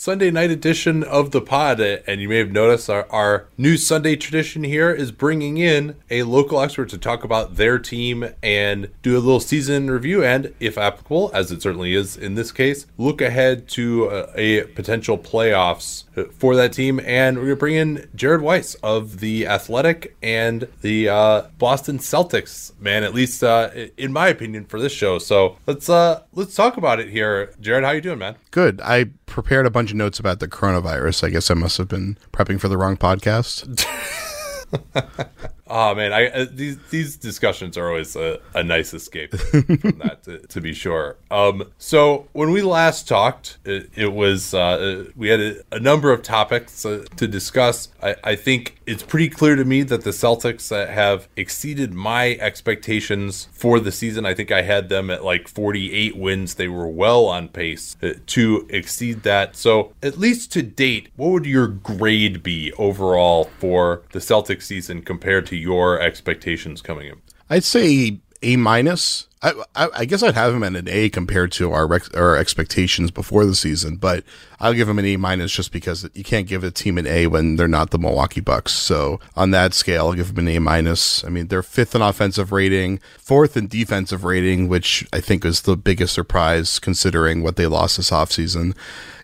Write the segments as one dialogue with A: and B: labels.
A: Sunday night edition of the pod, and you may have noticed our, our new Sunday tradition here is bringing in a local expert to talk about their team and do a little season review, and if applicable, as it certainly is in this case, look ahead to a, a potential playoffs for that team. And we're gonna bring in Jared Weiss of the Athletic and the uh, Boston Celtics, man. At least uh, in my opinion for this show. So let's uh, let's talk about it here, Jared. How you doing, man?
B: Good. I prepared a bunch of notes about the coronavirus. I guess I must have been prepping for the wrong podcast.
A: Oh man, I uh, these these discussions are always a, a nice escape from that, to, to, be sure. Um, so when we last talked, it, it was uh, we had a, a, number of topics uh, to discuss. I, I, think it's pretty clear to me that the Celtics uh, have exceeded my expectations for the season. I think I had them at like 48 wins. They were well on pace uh, to exceed that. So at least to date, what would your grade be overall for the Celtics season compared to your expectations coming in?
B: I'd say A minus. I, I, I, guess I'd have him at an A compared to our rec- our expectations before the season, but I'll give him an A minus just because you can't give a team an A when they're not the Milwaukee Bucks. So on that scale, I'll give him an A minus. I mean, they're fifth in offensive rating, fourth in defensive rating, which I think is the biggest surprise considering what they lost this offseason.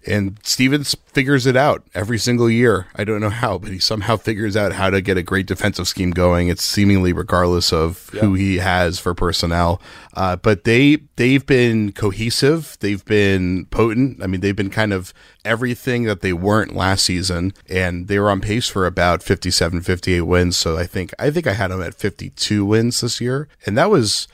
B: And Stevens figures it out every single year. I don't know how, but he somehow figures out how to get a great defensive scheme going. It's seemingly regardless of yeah. who he has for personnel. Uh, but they they've been cohesive. They've been potent. I mean, they've been kind of everything that they weren't last season, and they were on pace for about 57, 58 wins. So I think I think I had them at 52 wins this year, and that was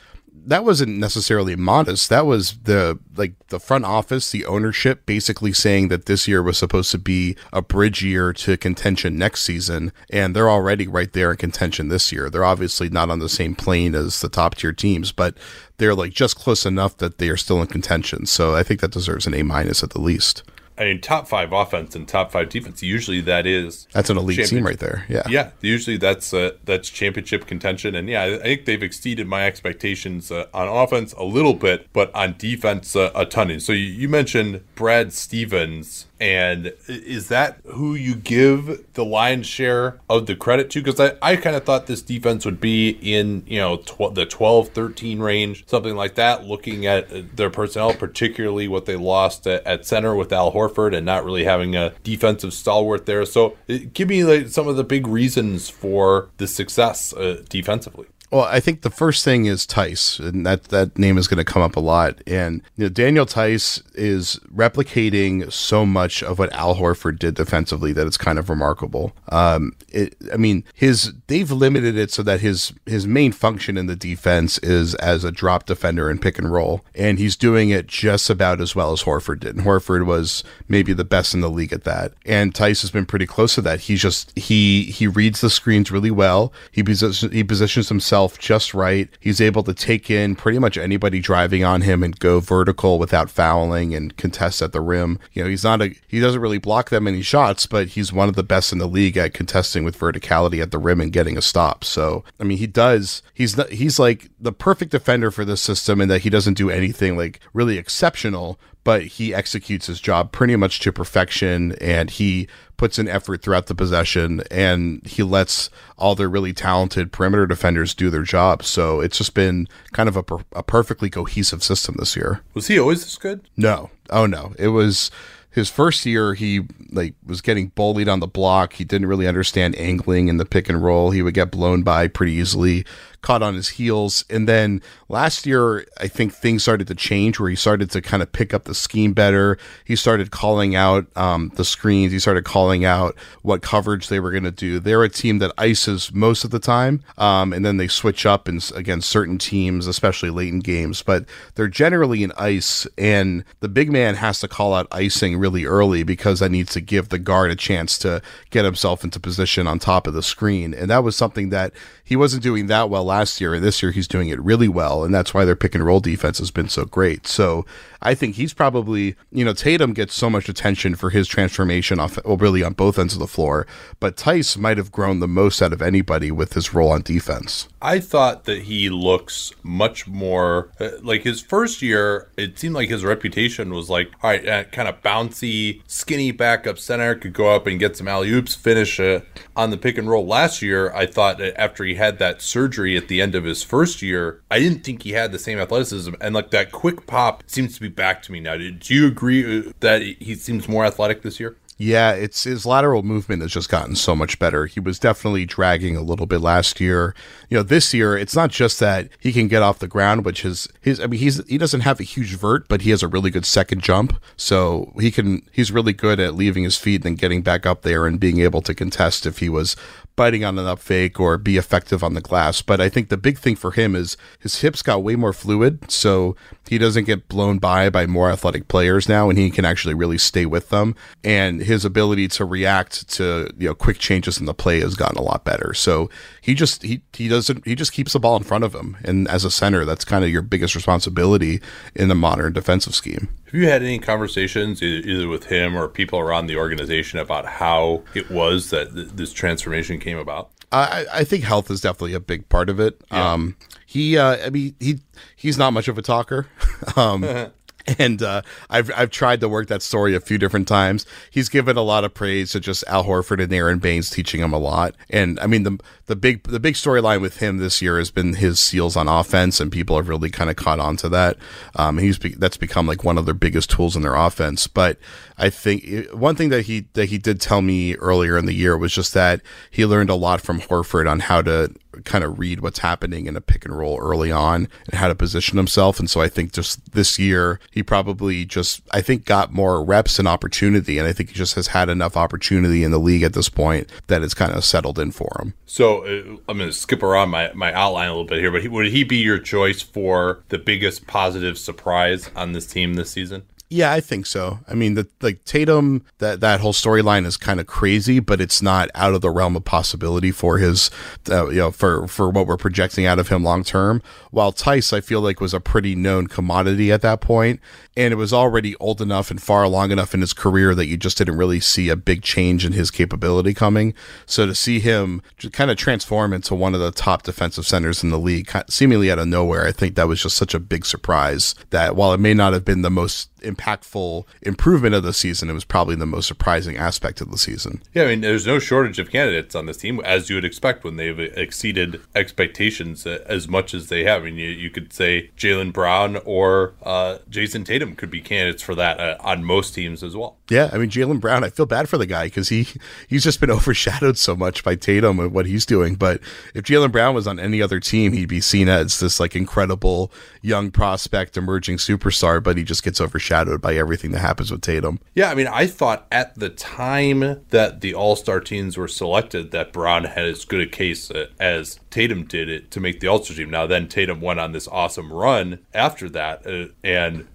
B: that wasn't necessarily modest. That was the like the front office, the ownership basically saying that this year was supposed to be a bridge year to contention next season and they're already right there in contention this year. They're obviously not on the same plane as the top tier teams, but they're like just close enough that they are still in contention. So I think that deserves an A minus at the least.
A: I mean, top five offense and top five defense. Usually, that is
B: that's an elite team right there. Yeah,
A: yeah. Usually, that's uh, that's championship contention, and yeah, I think they've exceeded my expectations uh, on offense a little bit, but on defense uh, a ton. And So you, you mentioned Brad Stevens and is that who you give the lion's share of the credit to? Because I, I kind of thought this defense would be in, you know, tw- the 12, 13 range, something like that, looking at uh, their personnel, particularly what they lost at, at center with Al Horford and not really having a defensive stalwart there. So uh, give me like, some of the big reasons for the success uh, defensively.
B: Well, I think the first thing is Theis, and that that name is going to come up a lot. And you know, Daniel Theis is replicating so much of what Al Horford did defensively that it's kind of remarkable. Um, it, I mean, his they've limited it so that his his main function in the defense is as a drop defender and pick and roll, and he's doing it just about as well as Horford did. And Horford was maybe the best in the league at that, and Theis has been pretty close to that. He's just he he reads the screens really well. He positions he positions himself himself just right. He's able to take in pretty much anybody driving on him and go vertical without fouling and contest at the rim. You know, he's not a he doesn't really block that many shots, but he's one of the best in the league at contesting with verticality at the rim and getting a stop. So, I mean, he does he's the, he's like the perfect defender for this system in that he doesn't do anything like really exceptional, but he executes his job pretty much to perfection and he puts in effort throughout the possession and he lets all their really talented perimeter defenders do their job. So it's just been kind of a, per- a perfectly cohesive system this year.
A: Was he always this good?
B: No. Oh, no. It was his first year, he like was getting bullied on the block. He didn't really understand angling and the pick and roll. He would get blown by pretty easily caught on his heels. And then last year, I think things started to change where he started to kind of pick up the scheme better. He started calling out um, the screens. He started calling out what coverage they were going to do. They're a team that ices most of the time, um, and then they switch up in, against certain teams, especially late in games. But they're generally in ice, and the big man has to call out icing really early because that needs to give the guard a chance to get himself into position on top of the screen. And that was something that he wasn't doing that well last year, and this year he's doing it really well, and that's why their pick and roll defense has been so great. So I think he's probably, you know, Tatum gets so much attention for his transformation off, well, really on both ends of the floor, but Theis might have grown the most out of anybody with his role on defense.
A: I thought that he looks much more uh, like his first year. It seemed like his reputation was like, all right, uh, kind of bouncy, skinny backup center, could go up and get some alley oops, finish uh, on the pick and roll. Last year, I thought after he had that surgery at the end of his first year, I didn't think he had the same athleticism. And like that quick pop seems to be back to me now. Do you agree uh, that he seems more athletic this year?
B: Yeah, it's his lateral movement has just gotten so much better. He was definitely dragging a little bit last year. You know, this year it's not just that he can get off the ground, which is his I mean he's he doesn't have a huge vert, but he has a really good second jump. So he can he's really good at leaving his feet and getting back up there and being able to contest if he was biting on an up fake or be effective on the glass. But I think the big thing for him is his hips got way more fluid, so he doesn't get blown by by more athletic players now, and he can actually really stay with them. And his ability to react to you know quick changes in the play has gotten a lot better. So he just he he doesn't he just keeps the ball in front of him, and as a center, that's kind of your biggest responsibility in the modern defensive scheme.
A: Have you had any conversations either with him or people around the organization about how it was that th- this transformation came about?
B: I, I think health is definitely a big part of it. Yeah. Um, he, uh, I mean, he he's not much of a talker. um, and uh, I've I've tried to work that story a few different times. He's given a lot of praise to just Al Horford and Aron Baynes teaching him a lot. And I mean the the big the big storyline with him this year has been his seals on offense, and people have really kind of caught on to that. Um, he's that's become like one of their biggest tools in their offense. But I think one thing that he that he did tell me earlier in the year was just that he learned a lot from Horford on how to kind of read what's happening in a pick and roll early on and how to position himself. And so I think just this year, he probably just, I think, got more reps and opportunity. And I think he just has had enough opportunity in the league at this point that it's kind of settled in for him.
A: So uh, I'm going to skip around my, my outline a little bit here, but he, would he be your choice for the biggest positive surprise on this team this season?
B: Yeah, I think so. I mean, the like Tatum that that whole storyline is kind of crazy, but it's not out of the realm of possibility for his, uh, you know, for for what we're projecting out of him long term. While Theis, I feel like was a pretty known commodity at that point, and it was already old enough and far long enough in his career that you just didn't really see a big change in his capability coming. So to see him kind of transform into one of the top defensive centers in the league, seemingly out of nowhere, I think that was just such a big surprise that while it may not have been the most impactful improvement of the season. It was probably the most surprising aspect of the season.
A: Yeah, I mean, there's no shortage of candidates on this team, as you would expect when they've exceeded expectations as much as they have. I mean, you, you could say Jaylen Brown or uh, Jayson Tatum could be candidates for that uh, on most teams as well.
B: Yeah, I mean Jaylen Brown. I feel bad for the guy because he he's just been overshadowed so much by Tatum and what he's doing. But if Jaylen Brown was on any other team, he'd be seen as this like incredible young prospect, emerging superstar. But he just gets overshadowed by everything that happens with Tatum.
A: Yeah, I mean, I thought at the time that the All Star teams were selected that Brown had as good a case as Tatum did it to make the All Star team. Now then, Tatum went on this awesome run after that, uh, and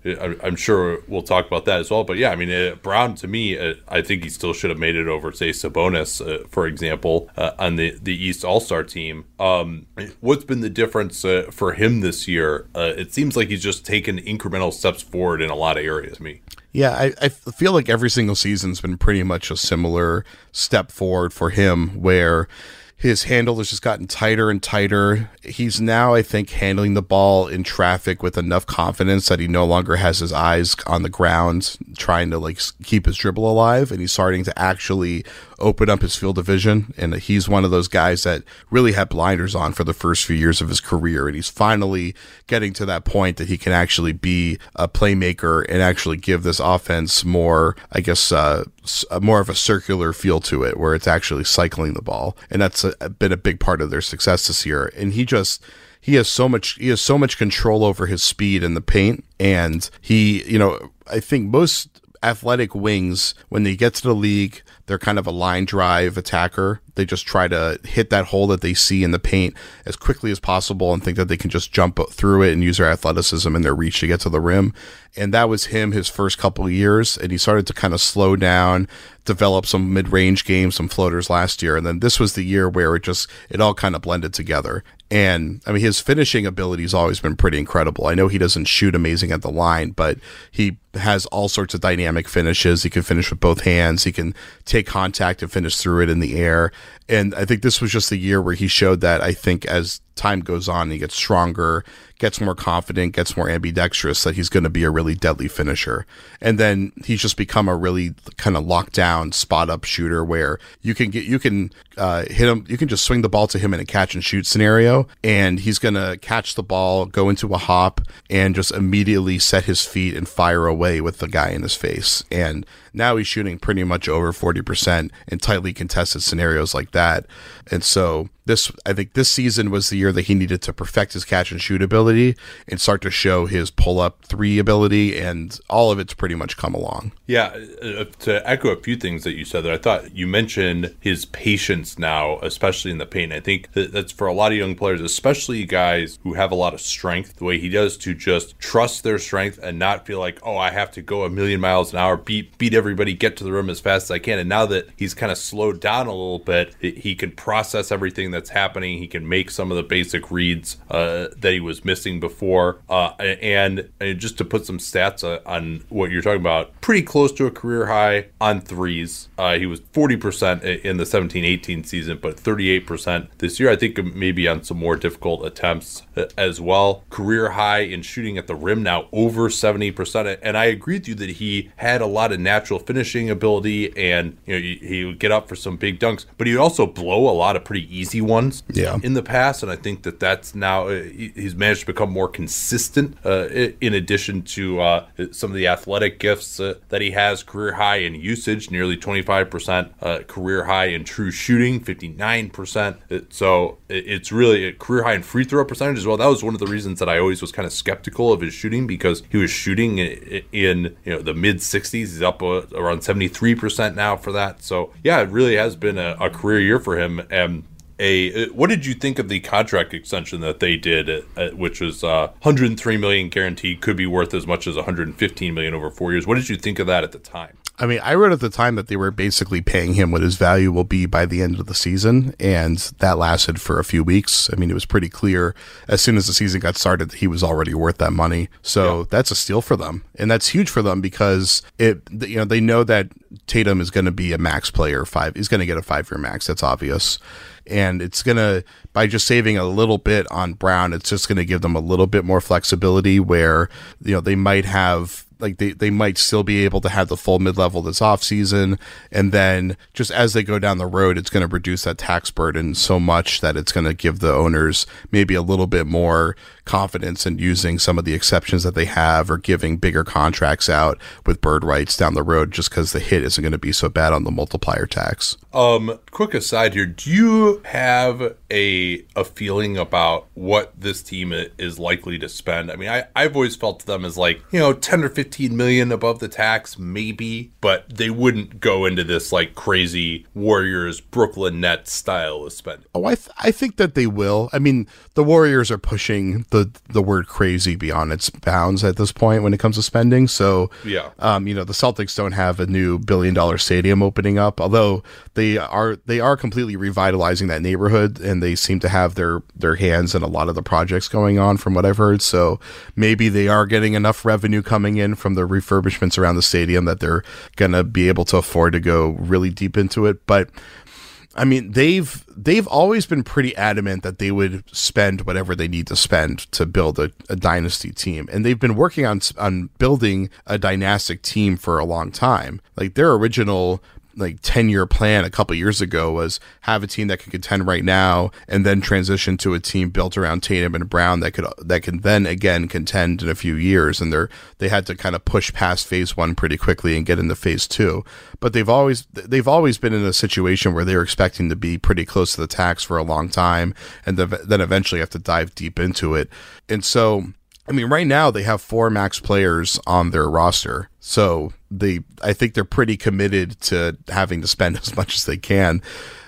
A: I'm sure we'll talk about that as well. But yeah, I mean, uh, Brown to me, uh, I think he still should have made it over, say, Sabonis, uh, for example, uh, on the, the East All Star team. Um, what's been the difference uh, for him this year? Uh, it seems like he's just taken incremental steps forward in a lot of areas to me.
B: Yeah, I, I feel like every single season's been pretty much a similar step forward for him where his handle has just gotten tighter and tighter. He's now, I think, handling the ball in traffic with enough confidence that he no longer has his eyes on the ground trying to like keep his dribble alive, and he's starting to actually open up his field of vision. And he's one of those guys that really had blinders on for the first few years of his career. And he's finally getting to that point that he can actually be a playmaker and actually give this offense more, I guess, uh, more of a circular feel to it, where it's actually cycling the ball, and that's a, been a big part of their success this year. And he just he has so much he has so much control over his speed in the paint, and he you know I think most athletic wings when they get to the league they're kind of a line drive attacker. They just try to hit that hole that they see in the paint as quickly as possible and think that they can just jump through it and use their athleticism and their reach to get to the rim. And that was him his first couple years. And he started to kind of slow down, develop some mid range games, some floaters last year. And then this was the year where it just, it all kind of blended together. And I mean, his finishing ability has always been pretty incredible. I know he doesn't shoot amazing at the line, but he has all sorts of dynamic finishes. He can finish with both hands. He can take contact and finish through it in the air. And I think this was just the year where he showed that. I think as time goes on, he gets stronger, gets more confident, gets more ambidextrous, that he's going to be a really deadly finisher. And then he's just become a really kind of locked down spot up shooter where you can get, you can uh, hit him, you can just swing the ball to him in a catch and shoot scenario, and he's going to catch the ball, go into a hop, and just immediately set his feet and fire away with the guy in his face. And now he's shooting pretty much over 40% in tightly contested scenarios like that. And so this I think this season was the year that he needed to perfect his catch and shoot ability and start to show his pull up three ability and all of it's pretty much come along.
A: Yeah, uh, to echo a few things that you said that I thought you mentioned his patience now, especially in the paint. I think that that's for a lot of young players, especially guys who have a lot of strength, the way he does to just trust their strength and not feel like, oh, I have to go a million miles an hour, beat beat everybody, get to the rim as fast as I can. And now that he's kind of slowed down a little bit, he can process everything that's happening. He can make some of the basic reads uh, that he was missing before. Uh, and, and, just to put some stats on what you're talking about, pretty close to a career high on threes. Uh, he was 40% in the 17 18 season, but 38% this year. I think maybe on some more difficult attempts uh, as well. Career high in shooting at the rim now, over 70%. And I agree with you that he had a lot of natural finishing ability and you know he would get up for some big dunks, but he would also blow a lot of pretty easy ones
B: yeah.
A: in the past. And I think that that's now uh, he's managed to become more consistent uh, in addition to uh, some of the athletic gifts uh, that he has. Career high in usage, nearly 25%. Uh, career high in true shooting, 59%. So it's really a career high in free throw percentage as well. That was one of the reasons that I always was kind of skeptical of his shooting because he was shooting in, in you know the mid 60s. He's up uh, around 73% now for that. So yeah, it really has been a, a career year for him. And a what did you think of the contract extension that they did uh, which was uh, 103 million guaranteed could be worth as much as 115 million over 4 years what did you think of that at the time
B: I mean, I read at the time that they were basically paying him what his value will be by the end of the season, and that lasted for a few weeks. I mean, it was pretty clear as soon as the season got started that he was already worth that money. So yeah. that's a steal for them, and that's huge for them because it, you know, they know that Tatum is going to be a max player. Five, he's going to get a five-year max. That's obvious and it's going to by just saving a little bit on Brown, it's just going to give them a little bit more flexibility where you know they might have like they, they might still be able to have the full mid level this off season, and then just as they go down the road, it's going to reduce that tax burden so much that it's going to give the owners maybe a little bit more confidence in using some of the exceptions that they have or giving bigger contracts out with bird rights down the road just because the hit isn't going to be so bad on the multiplier tax.
A: Um, quick aside here, do you have a a feeling about what this team is likely to spend? I mean, I, I've always felt to them as like, you know, 10 or 15 million above the tax, maybe, but they wouldn't go into this like crazy Warriors Brooklyn Nets style of spending.
B: Oh, I, th- I think that they will. I mean, the Warriors are pushing the the the word crazy beyond its bounds at this point when it comes to spending. So
A: yeah,
B: um, you know the Celtics don't have a new billion dollar stadium opening up, although they are they are completely revitalizing that neighborhood, and they seem to have their their hands in a lot of the projects going on, from what I've heard. So maybe they are getting enough revenue coming in from the refurbishments around the stadium that they're gonna be able to afford to go really deep into it, but I mean, they've they've always been pretty adamant that they would spend whatever they need to spend to build a, a, dynasty team, and they've been working on on building a dynastic team for a long time. Like their original like 10 year plan a couple years ago was have a team that can contend right now and then transition to a team built around Tatum and Brown that could that can then again contend in a few years. And they're they had to kind of push past phase 1 pretty quickly and get into phase 2 but they've always they've always been in a situation where they're expecting to be pretty close to the tax for a long time and then eventually have to dive deep into it. And so I mean, right now they have four max players on their roster, so they I think they're pretty committed to having to spend as much as they can.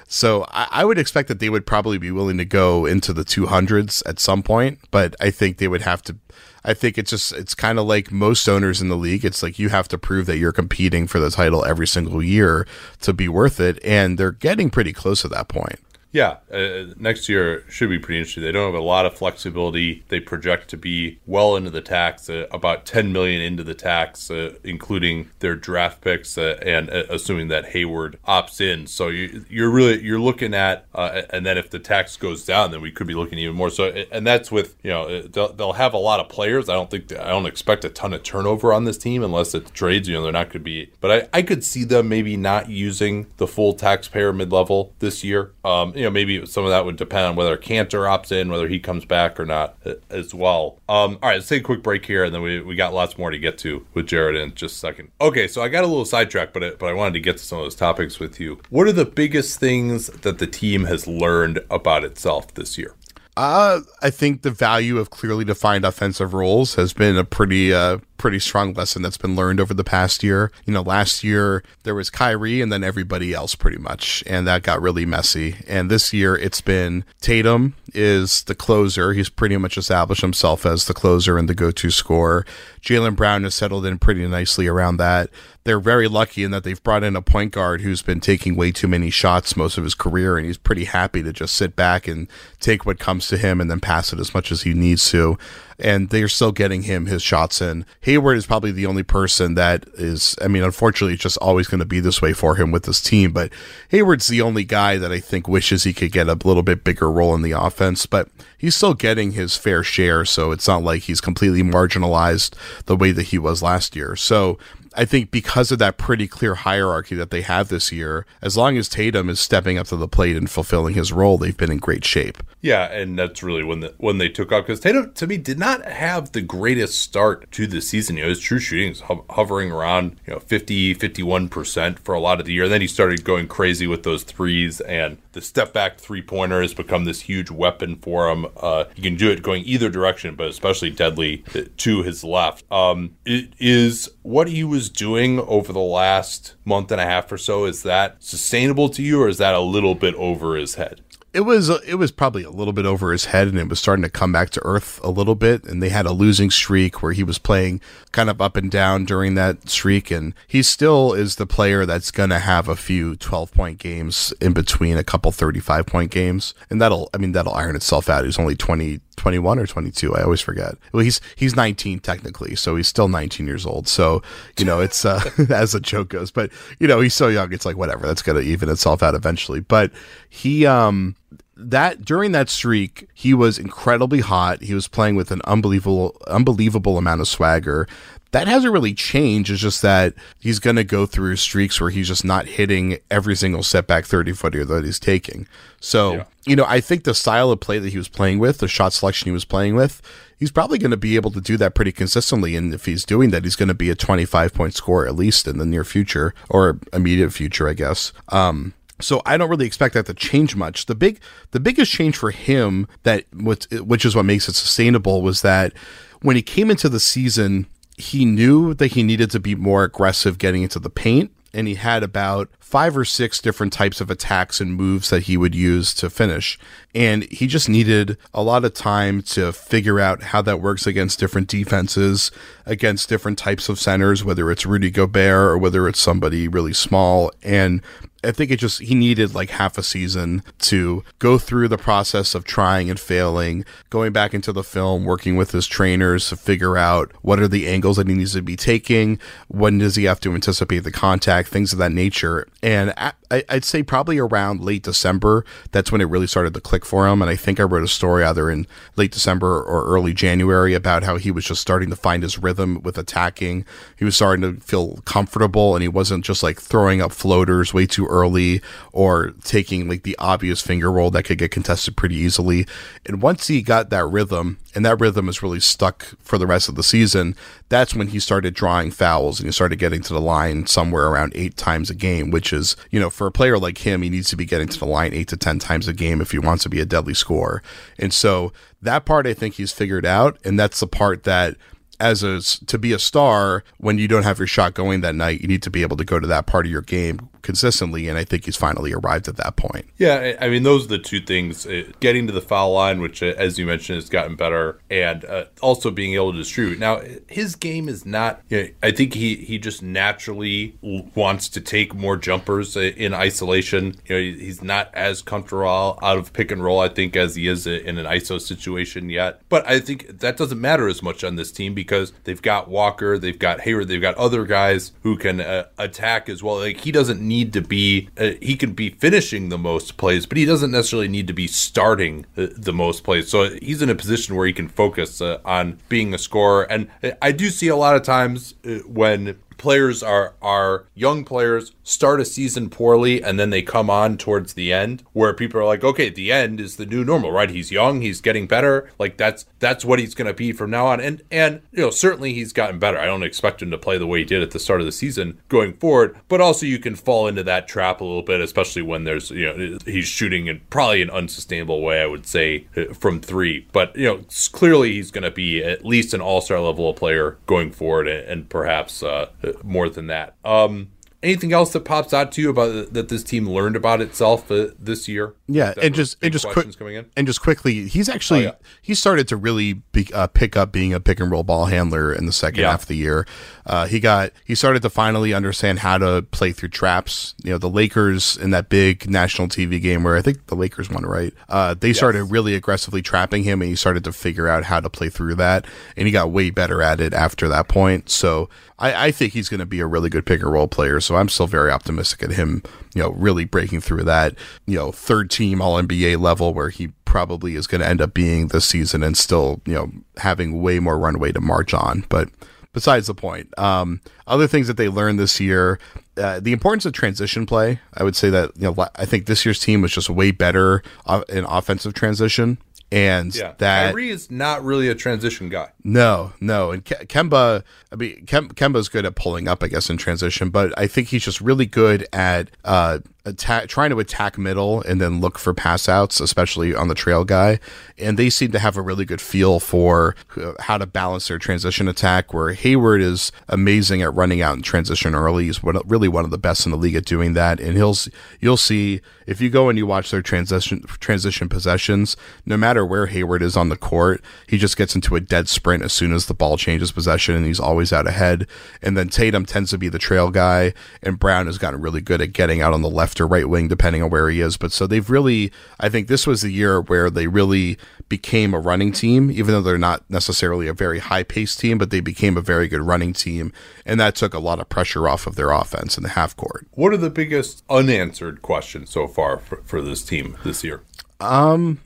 B: So I, I, would expect that they would probably be willing to go into the 200s at some point, but I think they would have to. I think it's just it's kind of like most owners in the league. It's like you have to prove that you're competing for the title every single year to be worth it, and they're getting pretty close to that point.
A: Yeah, uh, next year should be pretty interesting. They don't have a lot of flexibility. They project to be well into the tax, uh, about 10 million into the tax, uh, including their draft picks, uh, and uh, assuming that Hayward opts in. So you, are really you're looking at, uh, and then if the tax goes down, then we could be looking even more. So, and that's with you know they'll, they'll have a lot of players. I don't think I don't expect a ton of turnover on this team unless it trades. You know they're not going to be, but I, I could see them maybe not using the full taxpayer mid level this year. Um, you know, maybe some of that would depend on whether Kanter opts in, whether he comes back or not uh, as well. Um, all right, let's take a quick break here, and then we, we got lots more to get to with Jared in just a second. Okay, so I got a little sidetracked, but it, but I wanted to get to some of those topics with you. What are the biggest things that the team has learned about itself this year?
B: Uh, I think the value of clearly defined offensive roles has been a pretty uh, pretty strong lesson that's been learned over the past year. You know, last year there was Kyrie and then everybody else pretty much, and that got really messy. And this year it's been Tatum is the closer. He's pretty much established himself as the closer and the go-to scorer. Jaylen Brown has settled in pretty nicely around that they're very lucky in that they've brought in a point guard who's been taking way too many shots most of his career, and he's pretty happy to just sit back and take what comes to him and then pass it as much as he needs to. And they're still getting him his shots in. Hayward is probably the only person that is, I mean, unfortunately, it's just always going to be this way for him with this team. But Hayward's the only guy that I think wishes he could get a little bit bigger role in the offense. But he's still getting his fair share, so it's not like he's completely marginalized the way that he was last year. So I think because of that pretty clear hierarchy that they have this year, as long as Tatum is stepping up to the plate and fulfilling his role, they've been in great shape.
A: Yeah, and that's really when the when they took off because Tatum to me did not have the greatest start to the season. You know, his true shooting is ho- hovering around you know 50, 51 percent for a lot of the year. And then he started going crazy with those threes, and the step back three pointer has become this huge weapon for him. Uh, he can do it going either direction, but especially deadly to his left. Um, it is what he was doing over the last month and a half or so. Is that sustainable to you, or is that a little bit over his head?
B: It was it was probably a little bit over his head and it was starting to come back to earth a little bit and they had a losing streak where he was playing kind of up and down during that streak and he still is the player that's going to have a few 12 point games in between a couple 35 point games and that'll I mean that'll iron itself out. He's only 20 21 or 22 i always forget. Well he's he's 19 technically so he's still 19 years old so you know it's uh as the joke goes but you know he's so young it's like whatever that's gonna even itself out eventually but he um that during that streak, he was incredibly hot. He was playing with an unbelievable, unbelievable amount of swagger. That hasn't really changed. It's just that he's going to go through streaks where he's just not hitting every single setback 30 footer that he's taking. So, yeah. you know, I think the style of play that he was playing with, the shot selection he was playing with, he's probably going to be able to do that pretty consistently. And if he's doing that, he's going to be a 25 point scorer at least in the near future or immediate future, I guess. Um, so I don't really expect that to change much. The big, the biggest change for him that which is what makes it sustainable was that when he came into the season, he knew that he needed to be more aggressive getting into the paint, and he had about five or six different types of attacks and moves that he would use to finish. And he just needed a lot of time to figure out how that works against different defenses, against different types of centers, whether it's Rudy Gobert or whether it's somebody really small. And I think it just he needed like half a season to go through the process of trying and failing, going back into the film, working with his trainers to figure out what are the angles that he needs to be taking, when does he have to anticipate the contact, things of that nature. And I, I'd say probably around late December, that's when it really started to click for him. And I think I wrote a story either in late December or early January about how he was just starting to find his rhythm with attacking. He was starting to feel comfortable and he wasn't just like throwing up floaters way too early or taking like the obvious finger roll that could get contested pretty easily. And once he got that rhythm, and that rhythm is really stuck for the rest of the season, that's when he started drawing fouls and he started getting to the line somewhere around eight times a game, which is, you know, for a player like him, he needs to be getting to the line eight to 10 times a game if he wants to be a deadly scorer. And so that part I think he's figured out. And that's the part that as a to be a star when you don't have your shot going that night you need to be able to go to that part of your game consistently and i think he's finally arrived at that point.
A: Yeah i mean those are the two things. Uh, getting to the foul line which uh, as you mentioned has gotten better and uh, also being able to distribute now his game is not you know, i think he he just naturally wants to take more jumpers uh, in isolation. You know he's not as comfortable out of pick and roll i think as he is in an iso situation yet. But i think that doesn't matter as much on this team because because they've got Walker, they've got Hayward, they've got other guys who can uh, attack as well. Like he doesn't need to be, uh, he can be finishing the most plays, but he doesn't necessarily need to be starting the, the most plays. So he's in a position where he can focus uh, on being a scorer. And I do see a lot of times uh, when players are are young players start a season poorly and then they come on towards the end where people are like okay the end is the new normal right? He's young he's getting better. Like that's that's what he's going to be from now on. And and you know certainly he's gotten better. I don't expect him to play the way he did at the start of the season going forward but also you can fall into that trap a little bit especially when there's you know he's shooting in probably an unsustainable way i would say from 3 but you know clearly he's going to be at least an all-star level player going forward and, and perhaps uh, more than that. Um, anything else that pops out to you about that this team learned about itself uh, this year?
B: Yeah, and just and just quick and just quickly, he's actually oh, yeah. he started to really be, uh, pick up being a pick and roll ball handler in the second yeah. half of the year. Uh, he got he started to finally understand how to play through traps. You know, the Lakers in that big national TV game where I think the Lakers won, right? Uh, they yes. started really aggressively trapping him, and he started to figure out how to play through that, and he got way better at it after that point. So I, I think he's going to be a really good pick and roll player. So I'm still very optimistic at him, you know, really breaking through that, you know, third team All NBA level where he probably is going to end up being this season and still, you know, having way more runway to march on. But besides the point, um, other things that they learned this year, uh, the importance of transition play. I would say that you know I think this year's team was just way better uh, in offensive transition and yeah. that
A: Kyrie is not really a transition guy.
B: No, no, and Ke- Kemba, I mean, Kem- Kemba's good at pulling up, I guess, in transition, but I think he's just really good at uh, attack, trying to attack middle and then look for pass outs, especially on the trail guy. And they seem to have a really good feel for uh, how to balance their transition attack. Where Hayward is amazing at running out in transition early. He's one, really one of the best in the league at doing that. And he'll you'll see if you go and you watch their transition transition possessions, no matter where Hayward is on the court, he just gets into a dead sprint as soon as the ball changes possession, and he's always out ahead. And then Tatum tends to be the trail guy, and Brown has gotten really good at getting out on the left left or right wing, depending on where he is. But so they've really, I think this was the year where they really became a running team, even though they're not necessarily a very high paced team, but they became a very good running team. And that took a lot of pressure off of their offense in the half court.
A: What are the biggest unanswered questions so far for, for this team this year?
B: Um,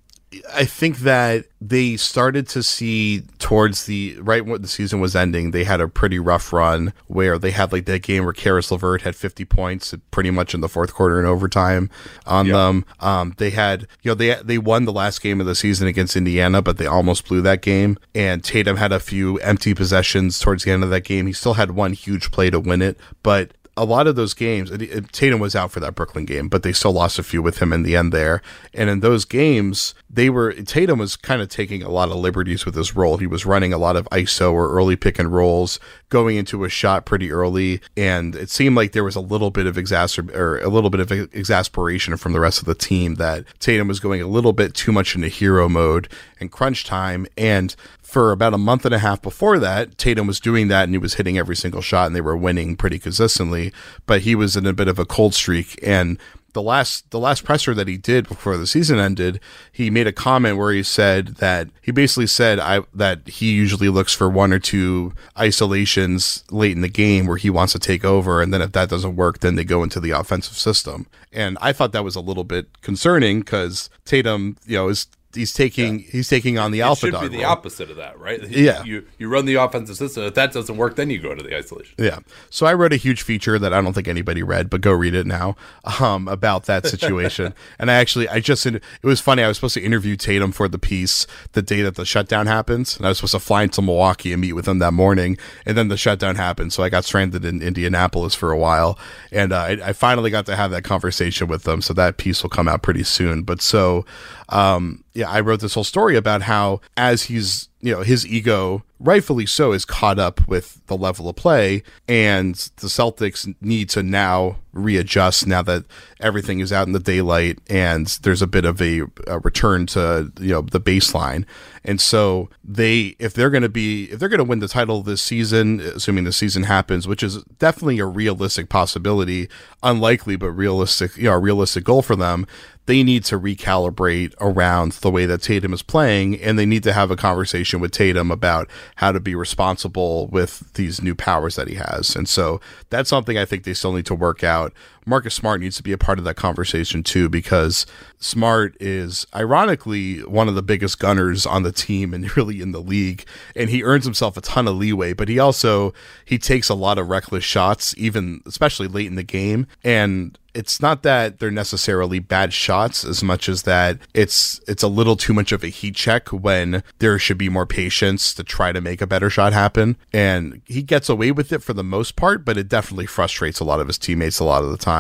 B: I think that they started to see towards the right when the season was ending, they had a pretty rough run where they had like that game where Caris LeVert had 50 points pretty much in the fourth quarter and overtime on yep. them. Um, they had, you know, they they won the last game of the season against Indiana, but they almost blew that game. And Tatum had a few empty possessions towards the end of that game. He still had one huge play to win it, but a lot of those games, Tatum was out for that Brooklyn game, but they still lost a few with him in the end there. And in those games, they were Tatum was kind of taking a lot of liberties with his role. He was running a lot of ISO or early pick and rolls, going into a shot pretty early, and it seemed like there was a little bit of exacerb or a little bit of exasperation from the rest of the team that Tatum was going a little bit too much into hero mode and crunch time. And for about a month and a half before that, Tatum was doing that and he was hitting every single shot and they were winning pretty consistently. but he was in a bit of a cold streak and the last the last presser that he did before the season ended, he made a comment where he said that he basically said I that he usually looks for one or two isolations late in the game where he wants to take over, and then if that doesn't work, then they go into the offensive system. And I thought that was a little bit concerning because Tatum, you know, is he's taking yeah. he's taking on the
A: it
B: alpha
A: should
B: dog.
A: be the
B: role.
A: opposite of that, right?
B: Yeah.
A: You you run the offensive system. If that doesn't work, then you go to the isolation.
B: Yeah. So I wrote a huge feature that I don't think anybody read, but go read it now um, about that situation. and I actually I just it was funny. I was supposed to interview Tatum for the piece the day that the shutdown happens, and I was supposed to fly into Milwaukee and meet with him that morning, and then the shutdown happened, so I got stranded in Indianapolis for a while, and uh, I, I finally got to have that conversation with them. So that piece will come out pretty soon. But so um, yeah, I wrote this whole story about how as he's you know his ego rightfully so is caught up with the level of play and the Celtics need to now readjust now that everything is out in the daylight and there's a bit of a, a return to you know the baseline. And so they if they're going to be if they're going to win the title this season assuming the season happens which is definitely a realistic possibility unlikely but realistic you know a realistic goal for them they need to recalibrate around the way that Tatum is playing, and they need to have a conversation with Tatum about how to be responsible with these new powers that he has. And so that's something I think they still need to work out. Marcus Smart needs to be a part of that conversation too, because Smart is ironically one of the biggest gunners on the team and really in the league, and he earns himself a ton of leeway. But he also he takes a lot of reckless shots, even especially late in the game, and it's not that they're necessarily bad shots as much as that it's it's a little too much of a heat check when there should be more patience to try to make a better shot happen. And he gets away with it for the most part but it definitely frustrates a lot of his teammates a lot of the time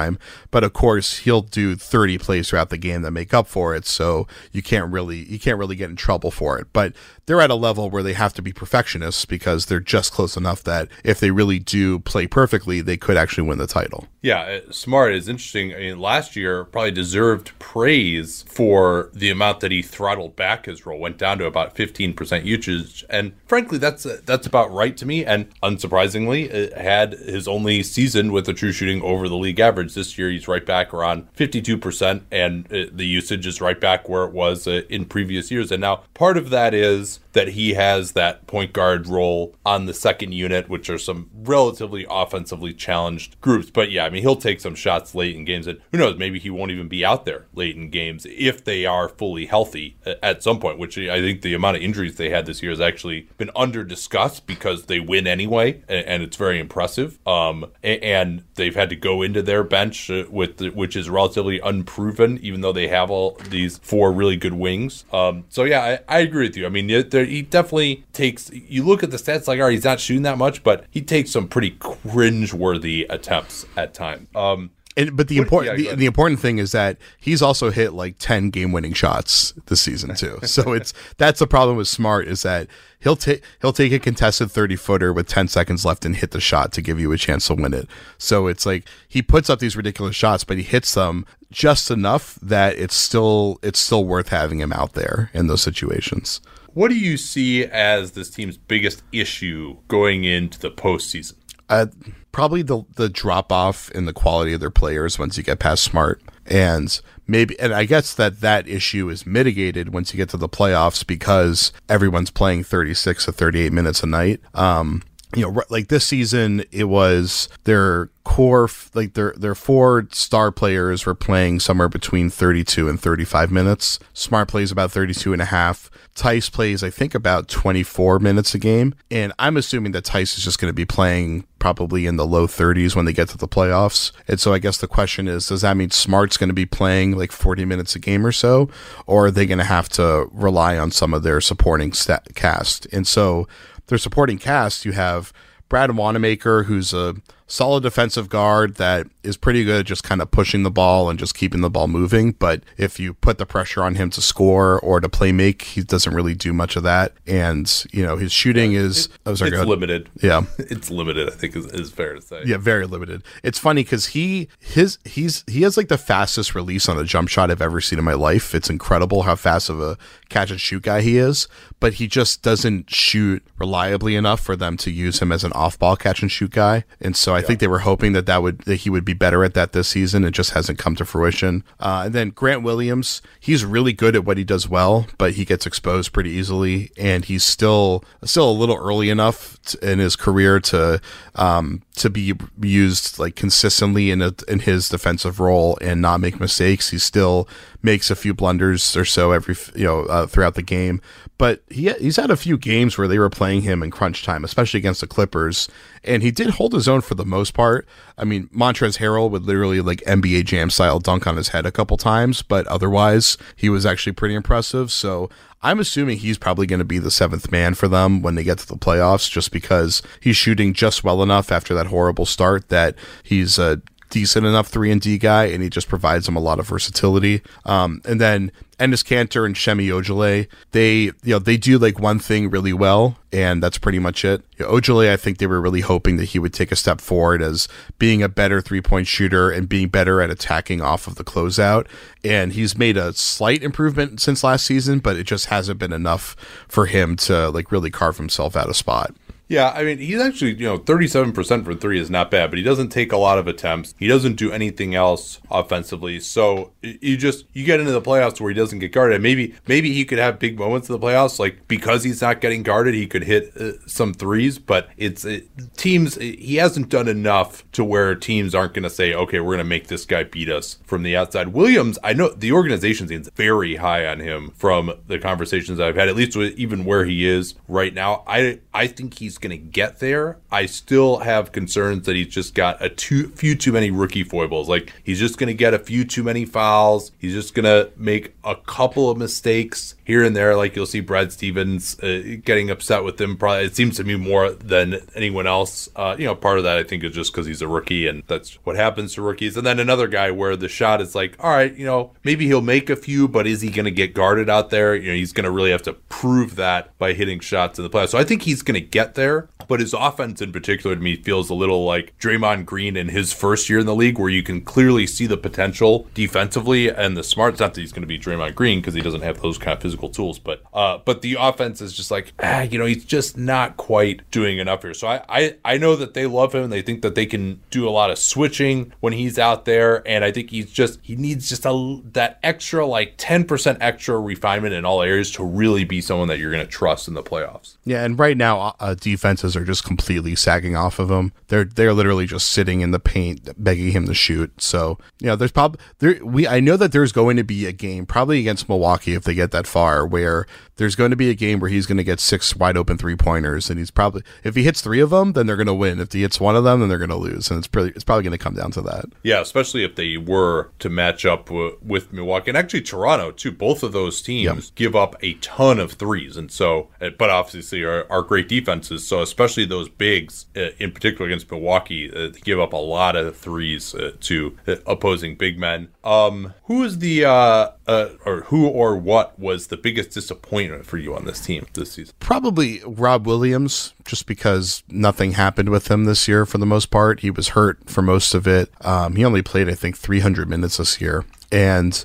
B: but of course he'll do 30 plays throughout the game that make up for it so you can't really you can't really get in trouble for it. But they're at a level where they have to be perfectionists because they're just close enough that if they really do play perfectly they could actually win the title
A: yeah uh, smart is interesting. I mean, last year probably deserved praise for the amount that he throttled back his role, went down to about 15% usage, and frankly, that's uh, that's about right to me. And unsurprisingly, uh, had his only season with a true shooting over the league average. This year, he's right back around 52%, and the usage is right back where it was uh, in previous years. And now part of that is that he has that point guard role on the second unit, which are some relatively offensively challenged groups. But yeah, I mean, he'll take some shots late in games, and who knows, maybe he won't even be out there late in games if they are fully healthy at some point, which I think the amount of injuries they had this year has actually been under discussed because they win anyway, and it's very impressive. Um, and they've had to go into their bench uh, with which is relatively unproven, even though they have all these four really good wings. Um, so yeah, I, I agree with you. I mean, they're he definitely takes. You look at the stats, like, all right, he's not shooting that much, but he takes some pretty cringe-worthy attempts at times. Um,
B: and, but the important yeah, the, the, important thing is that he's also hit like 10 game winning shots this season too. so it's that's the problem with Smart is that he'll take he'll take a contested 30 footer with 10 seconds left and hit the shot to give you a chance to win it. So it's like he puts up these ridiculous shots but he hits them just enough that it's still it's still worth having him out there in those situations.
A: What do you see as this team's biggest issue going into the postseason?
B: Uh, probably the the drop off in the quality of their players once you get past Smart, and maybe, and I guess that that issue is mitigated once you get to the playoffs because everyone's playing thirty six to thirty eight minutes a night. Um, you know, like this season, it was their core, like their their four star players were playing somewhere between 32 and 35 minutes. Smart plays about 32 and a half. Theis plays, I think, about 24 minutes a game. And I'm assuming that Theis is just going to be playing probably in the low 30s when they get to the playoffs. And so I guess the question is does that mean Smart's going to be playing like 40 minutes a game or so? Or are they going to have to rely on some of their supporting cast? And so their supporting cast, you have Brad Wanamaker, who's a solid defensive guard that is pretty good at just kind of pushing the ball and just keeping the ball moving. But if you put the pressure on him to score or to play make, he doesn't really do much of that. And, you know, his shooting is
A: oh, sorry, it's limited.
B: Yeah.
A: it's limited, I think is, is fair to say.
B: Yeah, very limited. It's funny because he his he's he has like the fastest release on a jump shot I've ever seen in my life. It's incredible how fast of a catch and shoot guy he is, but he just doesn't shoot reliably enough for them to use him as an off ball catch and shoot guy. And so I I think they were hoping that that would that he would be better at that this season. It just hasn't come to fruition. Uh, and then Grant Williams, he's really good at what he does well, but he gets exposed pretty easily, and he's still still a little early enough in his career to um, to be used like consistently in a, in his defensive role and not make mistakes. He's still makes a few blunders or so every you know uh, throughout the game, but he he's had a few games where they were playing him in crunch time, especially against the Clippers, and he did hold his own for the most part. I mean, Montrezl Harrell would literally like NBA Jam style dunk on his head a couple times, but otherwise he was actually pretty impressive. So I'm assuming he's probably going to be the seventh man for them when they get to the playoffs, just because he's shooting just well enough after that horrible start that he's a decent enough three and D guy, and he just provides them a lot of versatility. Um, and then Enes Kanter and Semi Ojeleye, they you know they do like one thing really well, and that's pretty much it. You know, Ojeleye, I think they were really hoping that he would take a step forward as being a better three point shooter and being better at attacking off of the closeout. And he's made a slight improvement since last season, but it just hasn't been enough for him to like really carve himself out a spot.
A: Yeah, I mean, he's actually, you know, 37% from three is not bad, but he doesn't take a lot of attempts. He doesn't do anything else offensively. So you just, you get into the playoffs where he doesn't get guarded. Maybe, maybe he could have big moments in the playoffs. Like because he's not getting guarded, he could hit uh, some threes, but it's it, teams, he hasn't done enough to where teams aren't going to say, okay, we're going to make this guy beat us from the outside. Williams, I know the organization seems very high on him from the conversations I've had, at least with even where he is right now. I, I think he's going to get there. I still have concerns that he's just got a too few too many rookie foibles. Like he's just going to get a few too many fouls. He's just going to make a couple of mistakes here and there. Like you'll see Brad Stevens uh, getting upset with him. Probably it seems to me more than anyone else. Uh, you know, part of that I think is just because he's a rookie and that's what happens to rookies. And then another guy where the shot is like, all right, you know, maybe he'll make a few, but is he going to get guarded out there? You know, he's going to really have to prove that by hitting shots in the playoffs. So I think he's going to get there there. But his offense in particular to me feels a little like Draymond Green in his first year in the league, where you can clearly see the potential defensively and the smart. Not that he's going to be Draymond Green because he doesn't have those kind of physical tools, but uh, but the offense is just like ah, you know, he's just not quite doing enough here. So I, I I know that they love him. They think that they can do a lot of switching when he's out there, and I think he's just he needs just a that extra like ten percent extra refinement in all areas to really be someone that you're going to trust in the playoffs.
B: Yeah, and right now uh, defenses are just completely sagging off of him. They're they're literally just sitting in the paint begging him to shoot. So, you know, there's probably there we I know that there's going to be a game probably against Milwaukee if they get that far where there's going to be a game where he's going to get six wide open three pointers and he's probably if he hits 3 of them then they're going to win. If he hits one of them then they're going to lose and it's pretty it's probably going to come down to that.
A: Yeah, especially if they were to match up w- with Milwaukee and actually Toronto too. Both of those teams yep. give up a ton of threes and so but obviously are, are great defenses. So especially those bigs, uh, in particular against Milwaukee, uh, give up a lot of threes uh, to uh, opposing big men. Um, who is the uh, uh, or who or what was the biggest disappointment for you on this team this season?
B: Probably Rob Williams, just because nothing happened with him this year for the most part. He was hurt for most of it. Um, he only played, I think, 300 minutes this year, and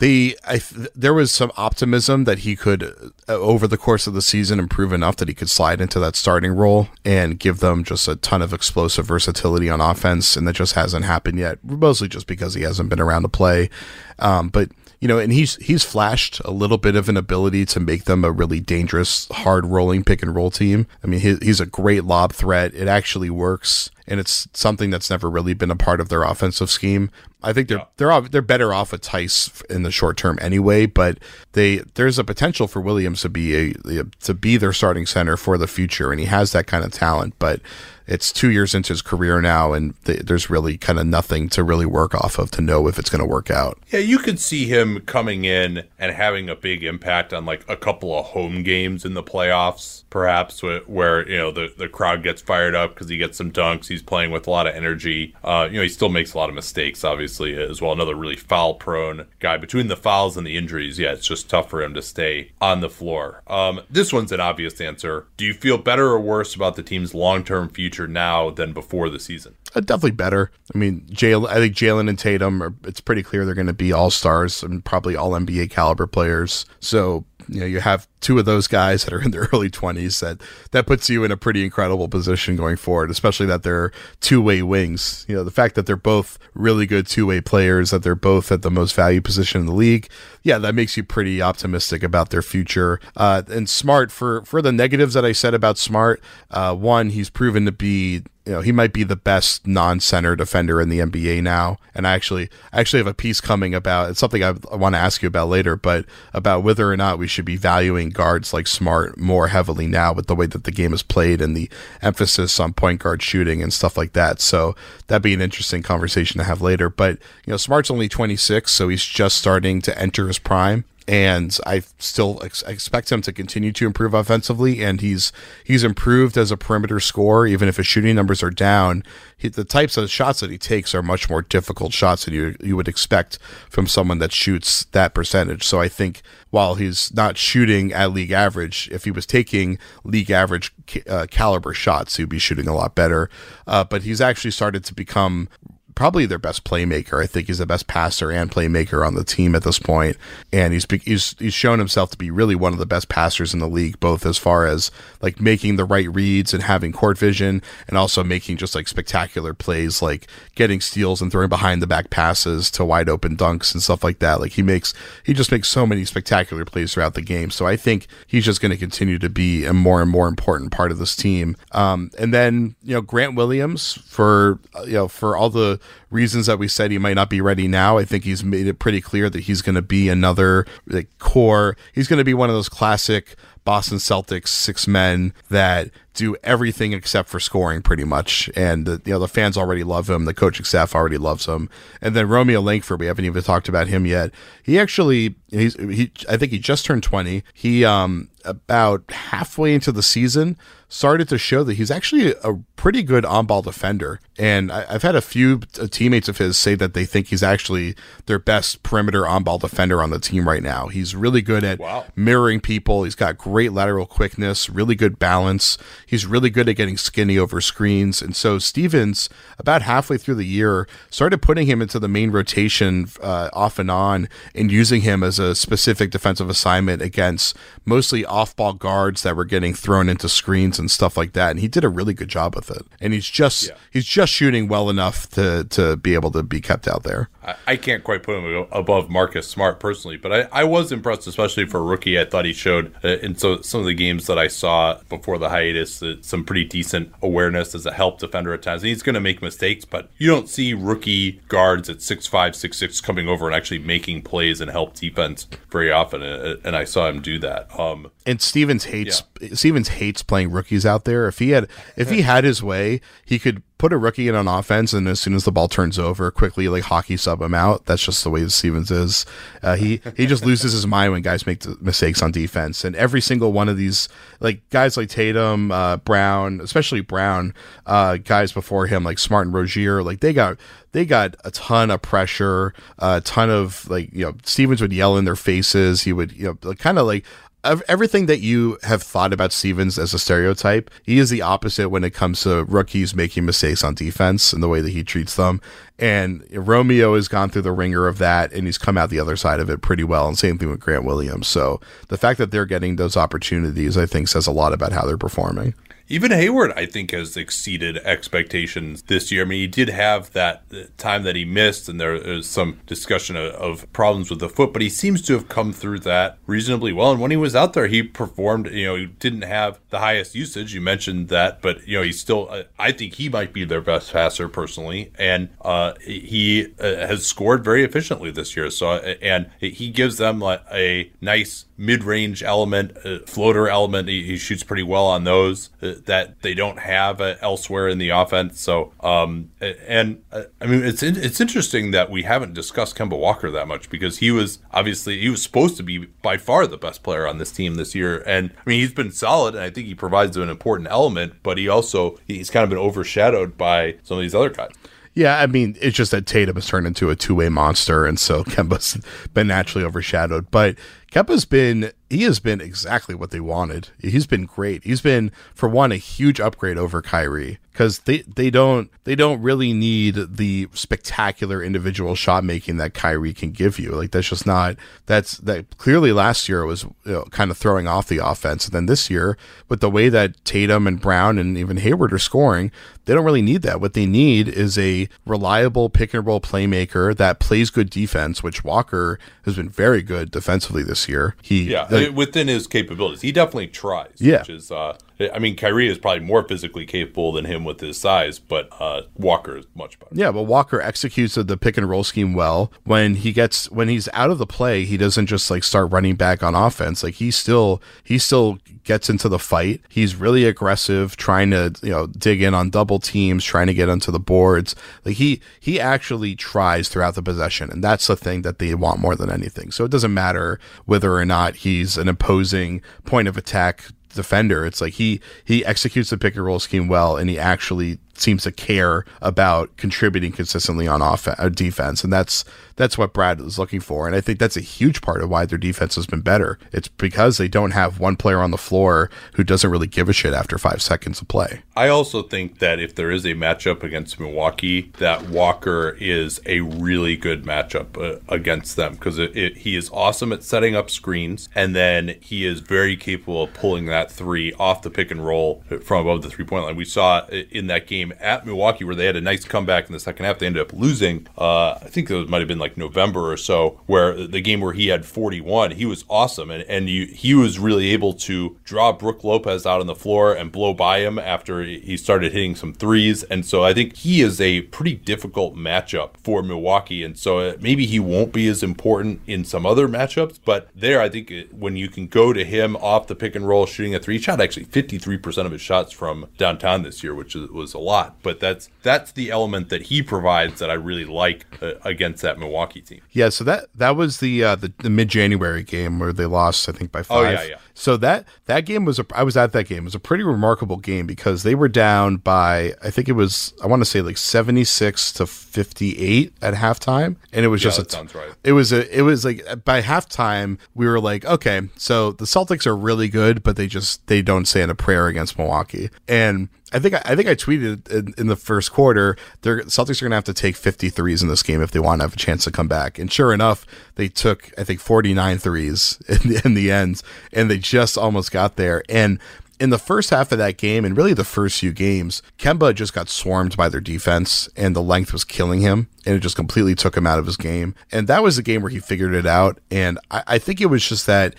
B: the I th- there was some optimism that he could uh, over the course of the season improve enough that he could slide into that starting role and give them just a ton of explosive versatility on offense and that just hasn't happened yet mostly just because he hasn't been around to play um, but you know, and he's he's flashed a little bit of an ability to make them a really dangerous, hard rolling pick and roll team. I mean, he, he's a great lob threat. It actually works, and it's something that's never really been a part of their offensive scheme. I think they're yeah. they're they're better off with Theis in the short term anyway, but they there's a potential for Williams to be a to be their starting center for the future, and he has that kind of talent, but it's two years into his career now, and th- there's really kind of nothing to really work off of to know if it's going to work out.
A: Yeah, you could see him coming in and having a big impact on like a couple of home games in the playoffs, perhaps where, where you know the the crowd gets fired up because he gets some dunks. He's playing with a lot of energy. Uh, you know, he still makes a lot of mistakes, obviously as well. Another really foul prone guy. Between the fouls and the injuries, yeah, it's just tough for him to stay on the floor. Um, this one's an obvious answer. Do you feel better or worse about the team's long term future? Now than before the season.
B: Uh, definitely better. I mean, Jalen. I think Jalen and Tatum are. It's pretty clear they're going to be all stars and probably all NBA caliber players. So you know you have two of those guys that are in their early 20s that that puts you in a pretty incredible position going forward especially that they're two-way wings. You know the fact that they're both really good two-way players that they're both at the most value position in the league yeah that makes you pretty optimistic about their future. Uh, and smart for for the negatives that i said about smart uh, one he's proven to be you know, he might be the best non-center defender in the NBA now. And I actually, I actually have a piece coming about it's something I, I want to ask you about later, but about whether or not we should be valuing guards like Smart more heavily now with the way that the game is played and the emphasis on point guard shooting and stuff like that. So that'd be an interesting conversation to have later. But you know, Smart's only 26, so he's just starting to enter his prime and I still ex- expect him to continue to improve offensively. And he's he's improved as a perimeter scorer, even if his shooting numbers are down. He, the types of shots that he takes are much more difficult shots than you you would expect from someone that shoots that percentage. So I think while he's not shooting at league average, if he was taking league average uh, caliber shots, he'd be shooting a lot better. Uh, but he's actually started to become probably their best playmaker. I think he's the best passer and playmaker on the team at this point, and he's he's he's shown himself to be really one of the best passers in the league, both as far as like making the right reads and having court vision, and also making just like spectacular plays, like getting steals and throwing behind the back passes to wide open dunks and stuff like that. Like he makes he just makes so many spectacular plays throughout the game. So I think he's just going to continue to be a more and more important part of this team. Um, and then you know Grant Williams for you know for all the reasons that we said he might not be ready now. I think he's made it pretty clear that he's going to be another like, core. He's going to be one of those classic Boston Celtics six men that do everything except for scoring pretty much. And the, you know the fans already love him. The coaching staff already loves him. And then Romeo Langford, we haven't even talked about him yet. He actually he's he I think he just turned twenty. He um about halfway into the season started to show that he's actually a pretty good on ball defender. And I, have had a few uh, teammates of his say that they think he's actually their best perimeter on ball defender on the team right now. He's really good at wow. mirroring people. He's got great lateral quickness, really good balance. He's really good at getting skinny over screens. And so Stevens, about halfway through the year, started putting him into the main rotation uh, off and on and using him as a specific defensive assignment against mostly off ball guards that were getting thrown into screens and stuff like that. And he did a really good job with it. And he's just yeah. he's just shooting well enough to to be able to be kept out there.
A: I, can't quite put him above Marcus Smart personally, but I, I was impressed, especially for a rookie. I thought he showed uh, in so, some of the games that I saw before the hiatus uh, some pretty decent awareness as a help defender at times. And he's going to make mistakes, but you don't see rookie guards at six five, six six coming over and actually making plays and help defense very often. Uh, and I saw him do that. Um,
B: and Stevens hates yeah. Stevens hates playing rookies out there. If he had if he had his way, he could put a rookie in on offense, and as soon as the ball turns over, quickly like hockey sub him out. That's just the way Stevens is. Uh, he he just loses his mind when guys make mistakes on defense, and every single one of these like guys like Tatum, uh, Brown, especially Brown, uh, guys before him like Smart and Rozier, like they got they got a ton of pressure, a ton of like you know Stevens would yell in their faces. He would you know kind of like everything that you have thought about Stevens as a stereotype, he is the opposite when it comes to rookies making mistakes on defense and the way that he treats them. And Romeo has gone through the ringer of that and he's come out the other side of it pretty well. And same thing with Grant Williams. So the fact that they're getting those opportunities, I think, says a lot about how they're performing.
A: Even Hayward, I think, has exceeded expectations this year. I mean, he did have that time that he missed, and there is some discussion of, problems with the foot, but he seems to have come through that reasonably well. And when he was out there, he performed. You know, he didn't have the highest usage. You mentioned that, but you know, he's still. I think he might be their best passer personally, and uh, he uh, has scored very efficiently this year. So, and he gives them a, a nice mid-range element, uh, floater element. He, he, shoots pretty well on those uh, that they don't have uh, elsewhere in the offense. So, um, and uh, I mean, it's it's interesting that we haven't discussed Kemba Walker that much because he was obviously he was supposed to be by far the best player on this team this year, and I mean he's been solid, and I think he provides an important element, but he also he's kind of been overshadowed by some of these other guys.
B: Yeah, I mean, it's just that Tatum has turned into a two way monster, and so Kemba's been naturally overshadowed. But Kemba's been he has been exactly what they wanted. He's been great. He's been for one a huge upgrade over Kyrie. Because they they don't they don't really need the spectacular individual shot making that Kyrie can give you. Like that's just not that's that clearly last year was you know, kind of throwing off the offense, and then this year with the way that Tatum and Brown and even Hayward are scoring, they don't really need that. What they need is a reliable pick and roll playmaker that plays good defense, which Walker has been very good defensively this year. He
A: Yeah,
B: like,
A: within his capabilities, he definitely tries.
B: Yeah.
A: which is, uh, I mean, Kyrie is probably more physically capable than him with his size, but uh, Walker is much better.
B: Yeah, but Walker executes the pick and roll scheme well. When he gets when he's out of the play, he doesn't just like start running back on offense. Like he still he still gets into the fight. He's really aggressive, trying to you know dig in on double teams, trying to get onto the boards. Like he he actually tries throughout the possession, and that's the thing that they want more than anything. So it doesn't matter whether or not he's an opposing point of attack defender. It's like he he executes the pick and roll scheme well, and he actually seems to care about contributing consistently on offense, uh, defense, and that's that's what Brad is looking for. And I think that's a huge part of why their defense has been better. It's because they don't have one player on the floor who doesn't really give a shit after five seconds of play.
A: I also think that if there is a matchup against Milwaukee, that Walker is a really good matchup uh, against them because he is awesome at setting up screens, and then he is very capable of pulling that three off the pick and roll from above the three point line. We saw in that game at Milwaukee where they had a nice comeback in the second half. They ended up losing. Uh, I think it might have been like November or so, where the game where he had 41, he was awesome, and and you, he was really able to draw Brook Lopez out on the floor and blow by him after he started hitting some threes. And so I think he is a pretty difficult matchup for Milwaukee. And so uh, maybe he won't be as important in some other matchups, but there I think when you can go to him off the pick and roll shooting a three, shot actually 53% of his shots from downtown this year, which was a lot. But that's that's the element that he provides that I really like uh, against that Milwaukee team.
B: Yeah, so that that was the uh, the, the mid January game where they lost, I think by five.
A: Oh, yeah, yeah.
B: So that that game was a I was at that game. It was a pretty remarkable game because they were down by I think it was I want to say like seventy six to fifty eight at halftime, and it was
A: Yeah,
B: just a
A: that sounds right.
B: it was a it was like by halftime we were like okay so the Celtics are really good but they just they don't say in a prayer against Milwaukee and I think I, I think I tweeted in, in the first quarter the Celtics are going to have to take 53s in this game if they want to have a chance to come back and sure enough they took I think 49 threes in the, in the end and they just almost got there and in the first half of that game and really the first few games, Kemba just got swarmed by their defense and the length was killing him and it just completely took him out of his game. And that was the game where he figured it out. And I, I think it was just that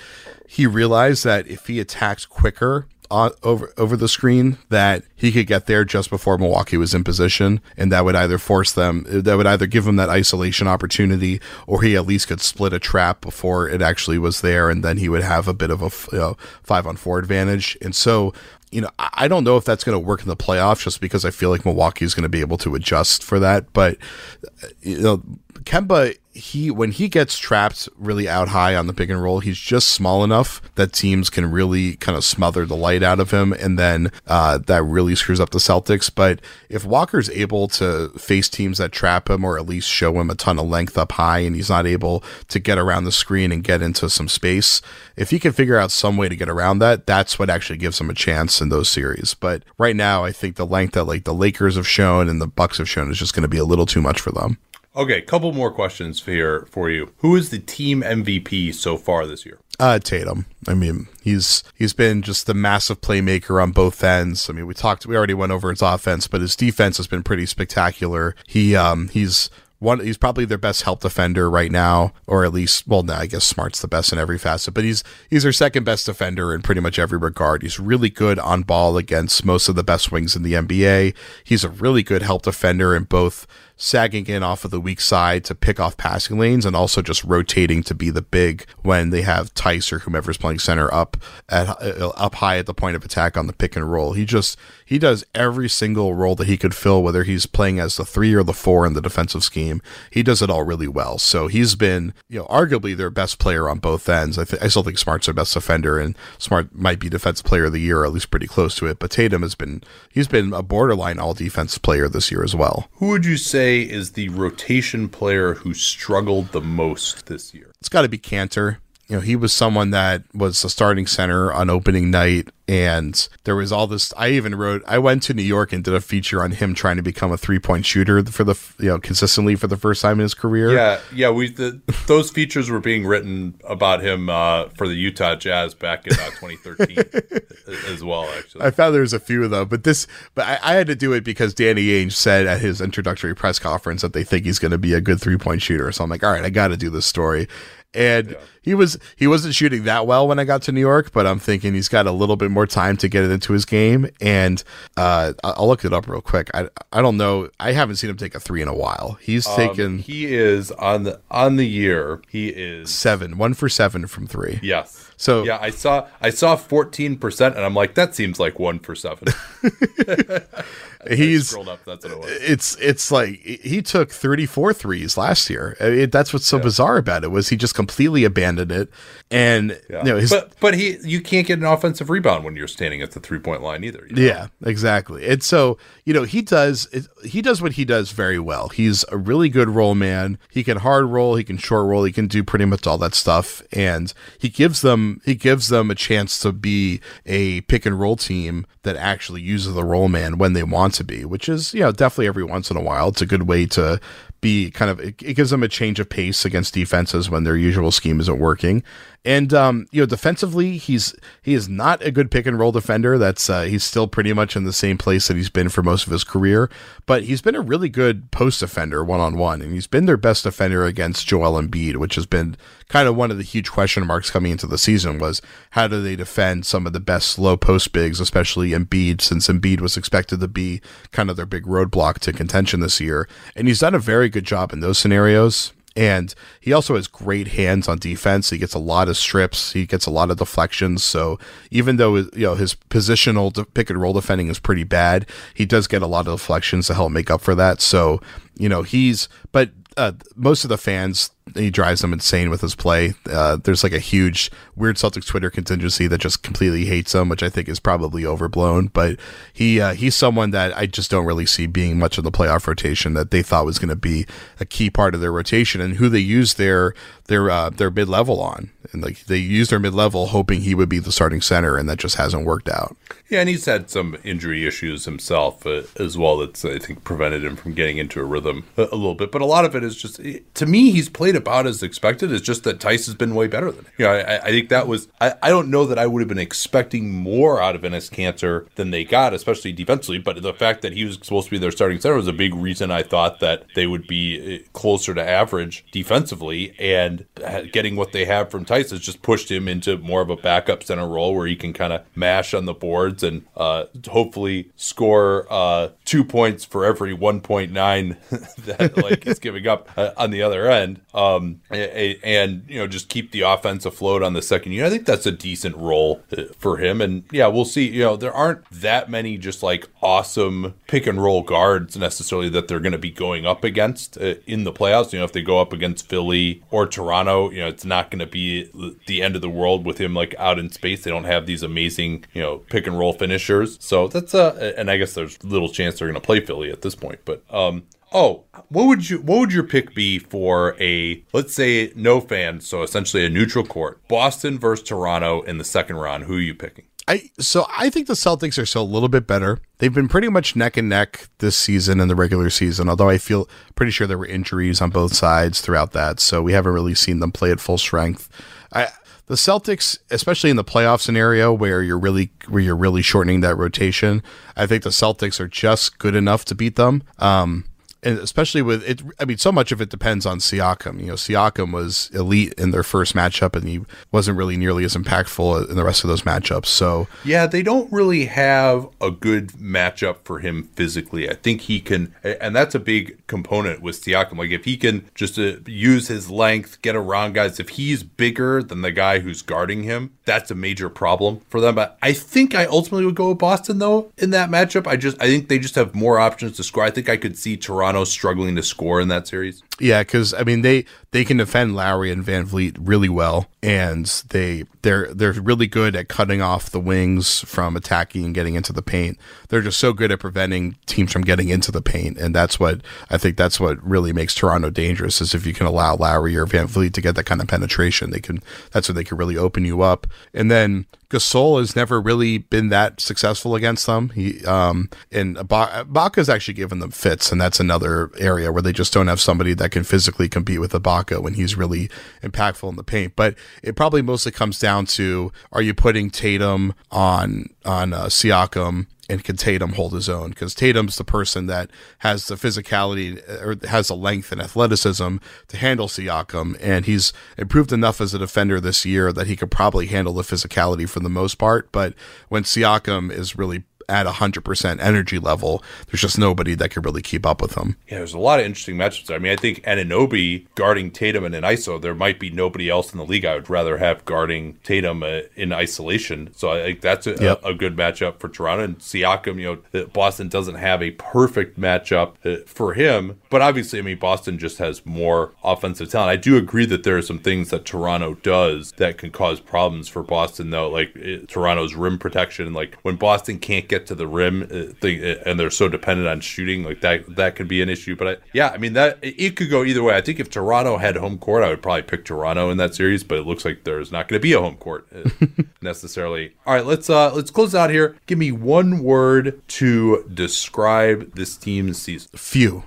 B: he realized that if he attacked quicker over over the screen that he could get there just before Milwaukee was in position, and that would either force them, that would either give him that isolation opportunity, or he at least could split a trap before it actually was there, and then he would have a bit of a you know, five on four advantage. And so you know, I don't know if that's going to work in the playoffs just because I feel like Milwaukee is going to be able to adjust for that. But, you know, Kemba, he, when he gets trapped really out high on the pick and roll, he's just small enough that teams can really kind of smother the light out of him. And then uh, that really screws up the Celtics. But if Walker's able to face teams that trap him or at least show him a ton of length up high and he's not able to get around the screen and get into some space, if he can figure out some way to get around that, that's what actually gives him a chance in those series. But right now, I think the length that like the Lakers have shown and the Bucks have shown is just going to be a little too much for them.
A: Okay, couple more questions here for you. Who is the team MVP so far this year?
B: Uh, Tatum. I mean, he's he's been just the massive playmaker on both ends. I mean, we talked, we already went over his offense, but his defense has been pretty spectacular. He um he's one he's probably their best help defender right now or at least well no i guess smart's the best in every facet but he's he's their second best defender in pretty much every regard he's really good on ball against most of the best wings in the nba he's a really good help defender in both sagging in off of the weak side to pick off passing lanes and also just rotating to be the big when they have Theis or whomever's playing center up at uh, up high at the point of attack on the pick and roll. He just he does every single role that he could fill whether he's playing as the 3 or the 4 in the defensive scheme. He does it all really well. So he's been, you know, arguably their best player on both ends. I th- I still think Smart's their best defender and Smart might be defensive player of the year or at least pretty close to it, but Tatum has been he's been a borderline all defense player this year as well.
A: Who would you say is the rotation player who struggled the most this year?
B: it's got to be Kanter. You know, he was someone that was a starting center on opening night. And there was all this i even wrote i went to new york and did a feature on him trying to become a three-point shooter for the you know consistently for the first time in his career.
A: Yeah yeah we the, those features were being written about him uh, for the utah jazz back in uh, 2013 as well actually.
B: I found there was a few of them but this but I, I, had to do it because danny ainge said at his introductory press conference that they think he's going to be a good three-point shooter. So i'm like all right i gotta do this story and yeah. he was he wasn't shooting that well when I got to New York, but I'm thinking he's got a little bit more time to get it into his game. And uh, I'll look it up real quick. I I don't know. I haven't seen him take a three in a while. He's um, taken.
A: He is on the on the year. He is
B: seven, one for seven from three.
A: Yes. So yeah, I saw I saw 14 percent, and I'm like, that seems like one for seven.
B: he's up, that's what it was. It's it's like he took 34 threes last year. It, that's what's so yeah. bizarre about it was he just completely abandoned it, and yeah. you know, his,
A: but but he you can't get an offensive rebound when you're standing at the three point line either.
B: You know? Yeah, exactly. And so you know he does he does what he does very well. He's a really good roll man. He can hard roll, he can short roll, he can do pretty much all that stuff, and he gives them he gives them a chance to be a pick and roll team that actually uses the roll man when they want to be, which is, you know, definitely every once in a while. It's a good way to be kind of it, it, gives them a change of pace against defenses when their usual scheme isn't working. And um, you know, defensively, he's he is not a good pick and roll defender. That's uh, he's still pretty much in the same place that he's been for most of his career. But he's been a really good post defender one on one, and he's been their best defender against Joel Embiid, which has been kind of one of the huge question marks coming into the season. Was how do they defend some of the best slow post bigs, especially Embiid, since Embiid was expected to be kind of their big roadblock to contention this year, and he's done a very good job in those scenarios. And he also has great hands on defense. He gets a lot of strips. He gets a lot of deflections. So even though you know his positional pick and roll defending is pretty bad, he does get a lot of deflections to help make up for that. So you know he's but uh, most of the fans he drives them insane with his play. Uh, there's like a huge weird Celtics Twitter contingency that just completely hates him, which I think is probably overblown. But he uh, he's someone that I just don't really see being much of the playoff rotation that they thought was going to be a key part of their rotation and who they use their their uh, their mid level on. And like they used their mid level hoping he would be the starting center, and that just hasn't worked out.
A: Yeah, and he's had some injury issues himself uh, as well. That's I think prevented him from getting into a rhythm a, a little bit. But a lot of it is just to me, he's played about as expected. It's just that Theis has been way better than him. You know, I, I think that was I, I don't know that I would have been expecting more out of Enes Kanter than they got, especially defensively. But the fact that he was supposed to be their starting center was a big reason I thought that they would be uh, closer to average defensively. And getting what they have from Theis has just pushed him into more of a backup center role where he can kind of mash on the boards and uh, hopefully score uh, two points for every 1.9 that like he's giving up uh, on the other end. Um, and you know just keep the offense afloat on the second unit. I think that's a decent role uh, for him. And yeah, we'll see. You know, there aren't that many just like awesome pick and roll guards necessarily that they're going to be going up against uh, in the playoffs. You know, if they go up against Philly or Toronto, you know, it's not going to be the end of the world with him like out in space. They don't have these amazing you know pick and roll finishers. So that's a, and I guess there's little chance they're going to play Philly at this point, but um Oh, what would you what would your pick be for a let's say no fan, so essentially a neutral court, Boston versus Toronto in the second round? Who are you picking?
B: I so I think the Celtics are still a little bit better. They've been pretty much neck and neck this season in the regular season, although I feel pretty sure there were injuries on both sides throughout that, so we haven't really seen them play at full strength. I the Celtics, especially in the playoff scenario where you're really where you're really shortening that rotation, I think the Celtics are just good enough to beat them. Um, and especially with it, I mean, so much of it depends on Siakam. You know, Siakam was elite in their first matchup, and he wasn't really nearly as impactful in the rest of those matchups. So,
A: yeah, they don't really have a good matchup for him physically. I think he can, and that's a big component with Siakam. Like, if he can just uh, use his length, get around guys, if he's bigger than the guy who's guarding him, that's a major problem for them. But I think I ultimately would go with Boston though in that matchup. I just, I think they just have more options to score. I think I could see Toronto Toronto struggling to score in that series?
B: Yeah, because I mean they they can defend Lowry and VanVleet really well, and they they're they're really good at cutting off the wings from attacking and getting into the paint. They're just so good at preventing teams from getting into the paint, and that's what I think that's what really makes Toronto dangerous. Is if you can allow Lowry or VanVleet to get that kind of penetration, they can that's what they can really open you up. And then Gasol has never really been that successful against them. He um and Ibaka's actually given them fits, and that's another area where they just don't have somebody that can physically compete with Ibaka when he's really impactful in the paint. But it probably mostly comes down to are you putting Tatum on on uh, Siakam and can Tatum hold his own? Because Tatum's the person that has the physicality uh, or has the length and athleticism to handle Siakam, and he's improved enough as a defender this year that he could probably handle the physicality for the most part. But when Siakam is really at 100% energy level, there's just nobody that could really keep up with him.
A: Yeah, there's a lot of interesting matchups. I mean, I think Anunoby guarding Tatum in an ISO, there might be nobody else in the league I would rather have guarding Tatum uh, in isolation. So I think that's a, yep. a, a, good matchup for Toronto. And Siakam, you know, Boston doesn't have a perfect matchup uh, for him. But obviously, I mean, Boston just has more offensive talent. I do agree that there are some things that Toronto does that can cause problems for Boston, though, like it, Toronto's rim protection. Like when Boston can't get to the rim uh, thing, uh, and they're so dependent on shooting, like that that could be an issue. But I, yeah, I mean that it could go either way. I think if Toronto had home court, I would probably pick Toronto in that series. But it looks like there's not going to be a home court uh, necessarily. All right, let's uh let's close out here. Give me one word to describe this team's season.
B: Few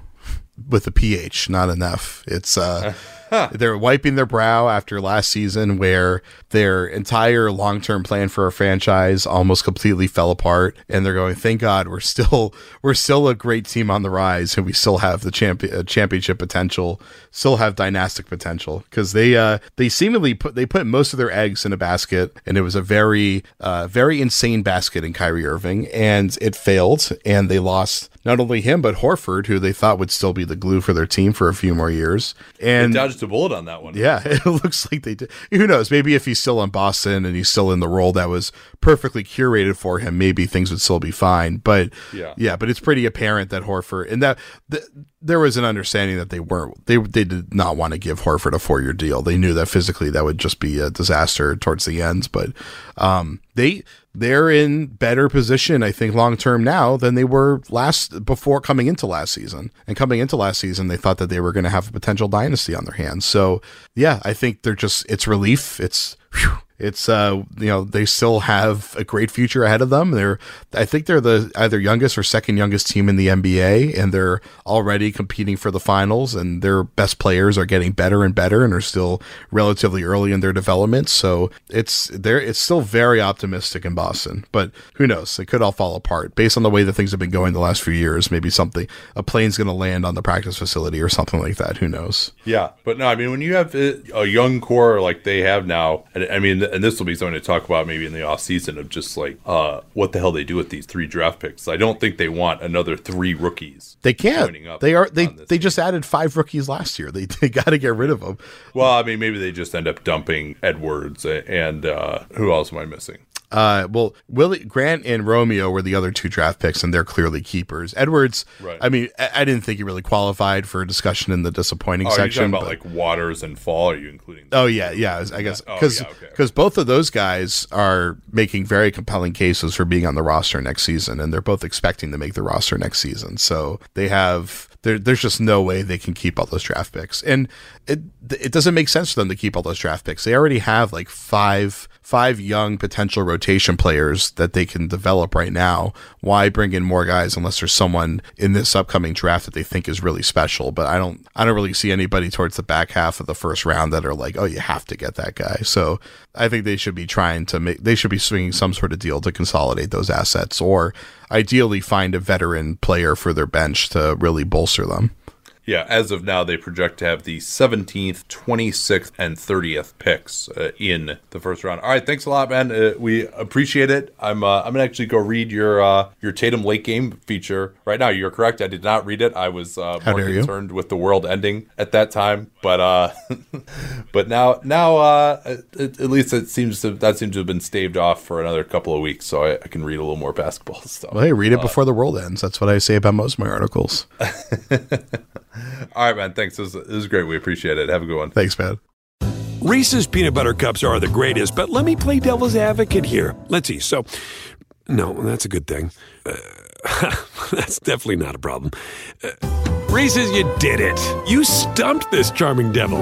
B: with a ph, not enough. It's uh they're wiping their brow after last season, where their entire long term plan for a franchise almost completely fell apart, and they're going, "Thank God, we're still we're still a great team on the rise, and we still have the champion uh, championship potential, still have dynastic potential." Because they uh, they seemingly put they put most of their eggs in a basket, and it was a very uh, very insane basket in Kyrie Irving, and it failed, and they lost not only him but Horford, who they thought would still be the glue for their team for a few more years. And
A: they dodged a bullet on that one.
B: Yeah, it looks like they did. Who knows? Maybe if he's still in Boston and he's still in the role that was perfectly curated for him, maybe things would still be fine. But yeah, yeah but it's pretty apparent that Horford and that the, there was an understanding that they weren't they they did not want to give Horford a four year deal. They knew that physically that would just be a disaster towards the ends, but um, they they're in better position, I think, long term now than they were last before coming into last season. And coming into last season, they thought that they were going to have a potential dynasty on their hands. So yeah, I think they're just it's relief. It's whew, it's uh you know they still have a great future ahead of them. They're I think they're the either youngest or second youngest team in the NBA, and they're already competing for the finals. And their best players are getting better and better, and are still relatively early in their development. So it's there. It's still very optimistic in Boston, but who knows? It could all fall apart based on the way that things have been going the last few years. Maybe something a plane's going to land on the practice facility or something like that. Who knows?
A: Yeah, but no, I mean when you have a young core like they have now, I mean and this will be something to talk about maybe in the off season of just like uh, what the hell they do with these three draft picks. I don't think they want another three rookies.
B: They can't. They are they they team. just added five rookies last year. They they got to get rid of them.
A: Well, I mean, maybe they just end up dumping Edwards and uh, who else am I missing?
B: Uh, well, Willie Grant and Romeo were the other two draft picks, and they're clearly keepers. Edwards, right. I mean, I, I, didn't think he really qualified for a discussion in the disappointing
A: oh,
B: section.
A: about but, like Waters and Fall? Are you including?
B: Oh yeah, yeah. I guess because because oh, yeah, okay. both of those guys are making very compelling cases for being on the roster next season, and they're both expecting to make the roster next season. So they have there, there's just no way they can keep all those draft picks, and it it doesn't make sense for them to keep all those draft picks. They already have like five five young potential rotation players that they can develop right now. Why bring in more guys unless there's someone in this upcoming draft that they think is really special? But I don't I don't really see anybody towards the back half of the first round that are like, oh, you have to get that guy. So I think they should be trying to make they should be swinging some sort of deal to consolidate those assets or ideally find a veteran player for their bench to really bolster them.
A: Yeah, as of now, they project to have the 17th, 26th, and 30th picks uh, in the first round. All right, thanks a lot, man. Uh, we appreciate it. I'm uh, I'm gonna actually go read your uh, your Tatum late game feature right now. You're correct. I did not read it. I was uh, more concerned you? with the world ending at that time, but uh, but now now at, at, least it seems to that seems to have been staved off for another couple of weeks, so I, I can read a little more basketball stuff.
B: Well, hey, read it before the world ends. That's what I say about most of my articles.
A: All right, man. Thanks. This was, this was great. We appreciate it. Have a good one.
B: Thanks, man.
C: Reese's peanut butter cups are the greatest, but let me play devil's advocate here. Let's see. So, no, that's a good thing. Uh, that's definitely not a problem. Uh, Reese's, you did it. You stumped this charming devil.